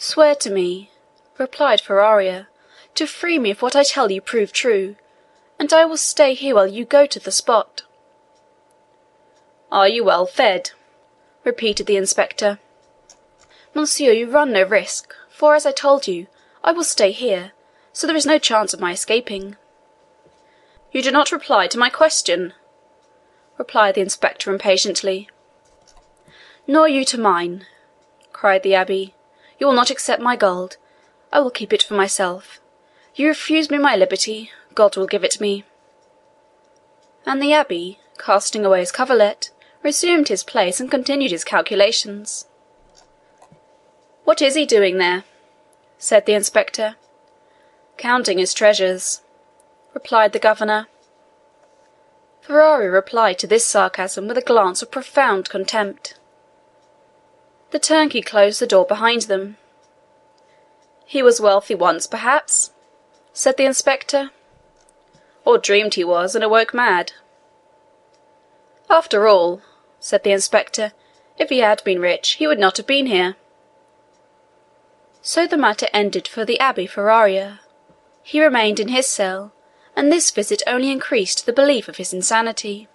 "Swear to me," replied Faria, "to free me if what I tell you prove true, and I will stay here while you go to the spot." "Are you well fed?" repeated the inspector. "Monsieur, you run no risk, for, as I told you, I will stay here, so there is no chance of my escaping." "You do not reply to my question," replied the inspector impatiently. "Nor you to mine," cried the Abbé. "You will not accept my gold I will keep it for myself. You refuse me my liberty God will give it me." And the Abbé, casting away his coverlet, resumed his place and continued his calculations. "What is he doing there?" said the inspector. "Counting his treasures," replied the governor. Faria replied to this sarcasm with a glance of profound contempt. The turnkey closed the door behind them. "He was wealthy once, perhaps?" said the inspector. "Or dreamed he was, and awoke mad." "After all," said the inspector, "if he had been rich, he would not have been here." So the matter ended for the Abbé Faria. He remained in his cell, and this visit only increased the belief of his insanity.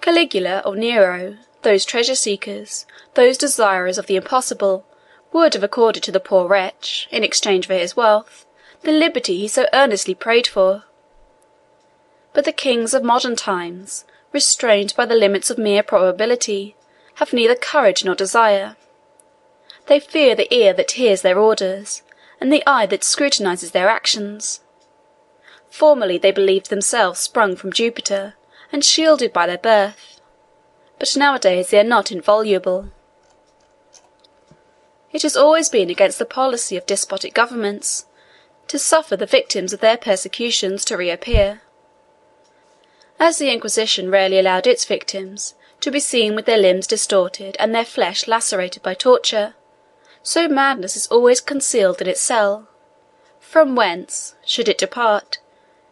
Caligula or Nero, those treasure seekers, those desirers of the impossible, would have accorded to the poor wretch, in exchange for his wealth, the liberty he so earnestly prayed for. But the kings of modern times, restrained by the limits of mere probability, have neither courage nor desire. They fear the ear that hears their orders, and the eye that scrutinises their actions. Formerly they believed themselves sprung from Jupiter, and shielded by their birth, but nowadays they are not inviolable. It has always been against the policy of despotic governments to suffer the victims of their persecutions to reappear. As the Inquisition rarely allowed its victims to be seen with their limbs distorted and their flesh lacerated by torture, so madness is always concealed in its cell, from whence, should it depart,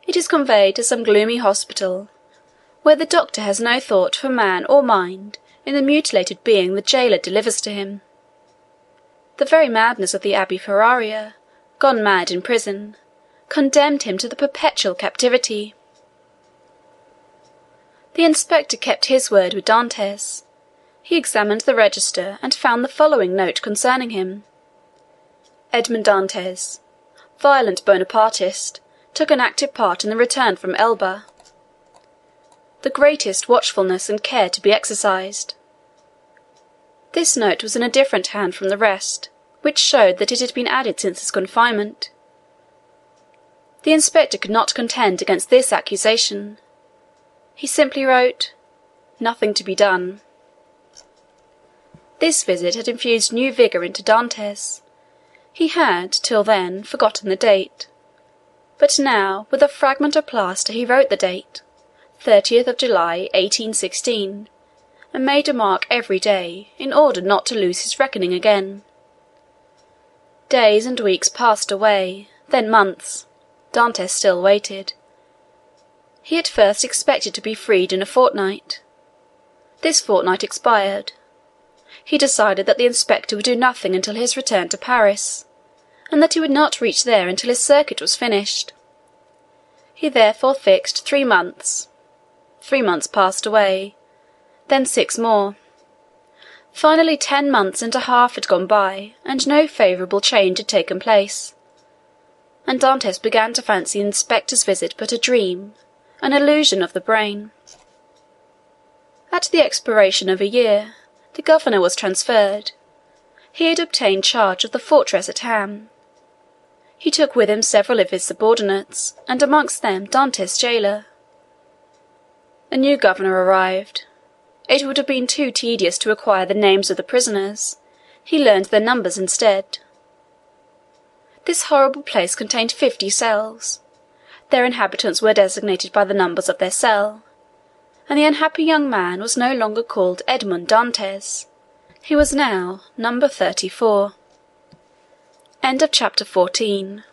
it is conveyed to some gloomy hospital, where the doctor has no thought for man or mind in the mutilated being the jailer delivers to him. The very madness of the Abbé Faria, gone mad in prison, condemned him to the perpetual captivity. The inspector kept his word with Dantès. He examined the register and found the following note concerning him: Edmond Dantès, violent Bonapartist, took an active part in the return from Elba. The greatest watchfulness and care to be exercised. This note was in a different hand from the rest, which showed that it had been added since his confinement. The inspector could not contend against this accusation. He simply wrote, "Nothing to be done." This visit had infused new vigour into Dantès. He had, till then, forgotten the date, but now, with a fragment of plaster, he wrote the date, 30th of July, 1816 and made a mark every day, in order not to lose his reckoning again. Days and weeks passed away, then months. Dantès still waited. He at first expected to be freed in a fortnight. This fortnight expired. He decided that the inspector would do nothing until his return to Paris, and that he would not reach there until his circuit was finished. He therefore fixed three months. Three months passed away, then six more. Finally ten months and a half had gone by, and no favourable change had taken place, and Dantès began to fancy the inspector's visit but a dream, an illusion of the brain. At the expiration of a year, the governor was transferred. He had obtained charge of the fortress at Ham. He took with him several of his subordinates, and amongst them Dantès' jailer. A new governor arrived, it would have been too tedious to acquire the names of the prisoners; he learned their numbers instead. This horrible place contained fifty cells. Their inhabitants were designated by the numbers of their cell, and the unhappy young man was no longer called Edmond Dantès. He was now number thirty four. CHAPTER XV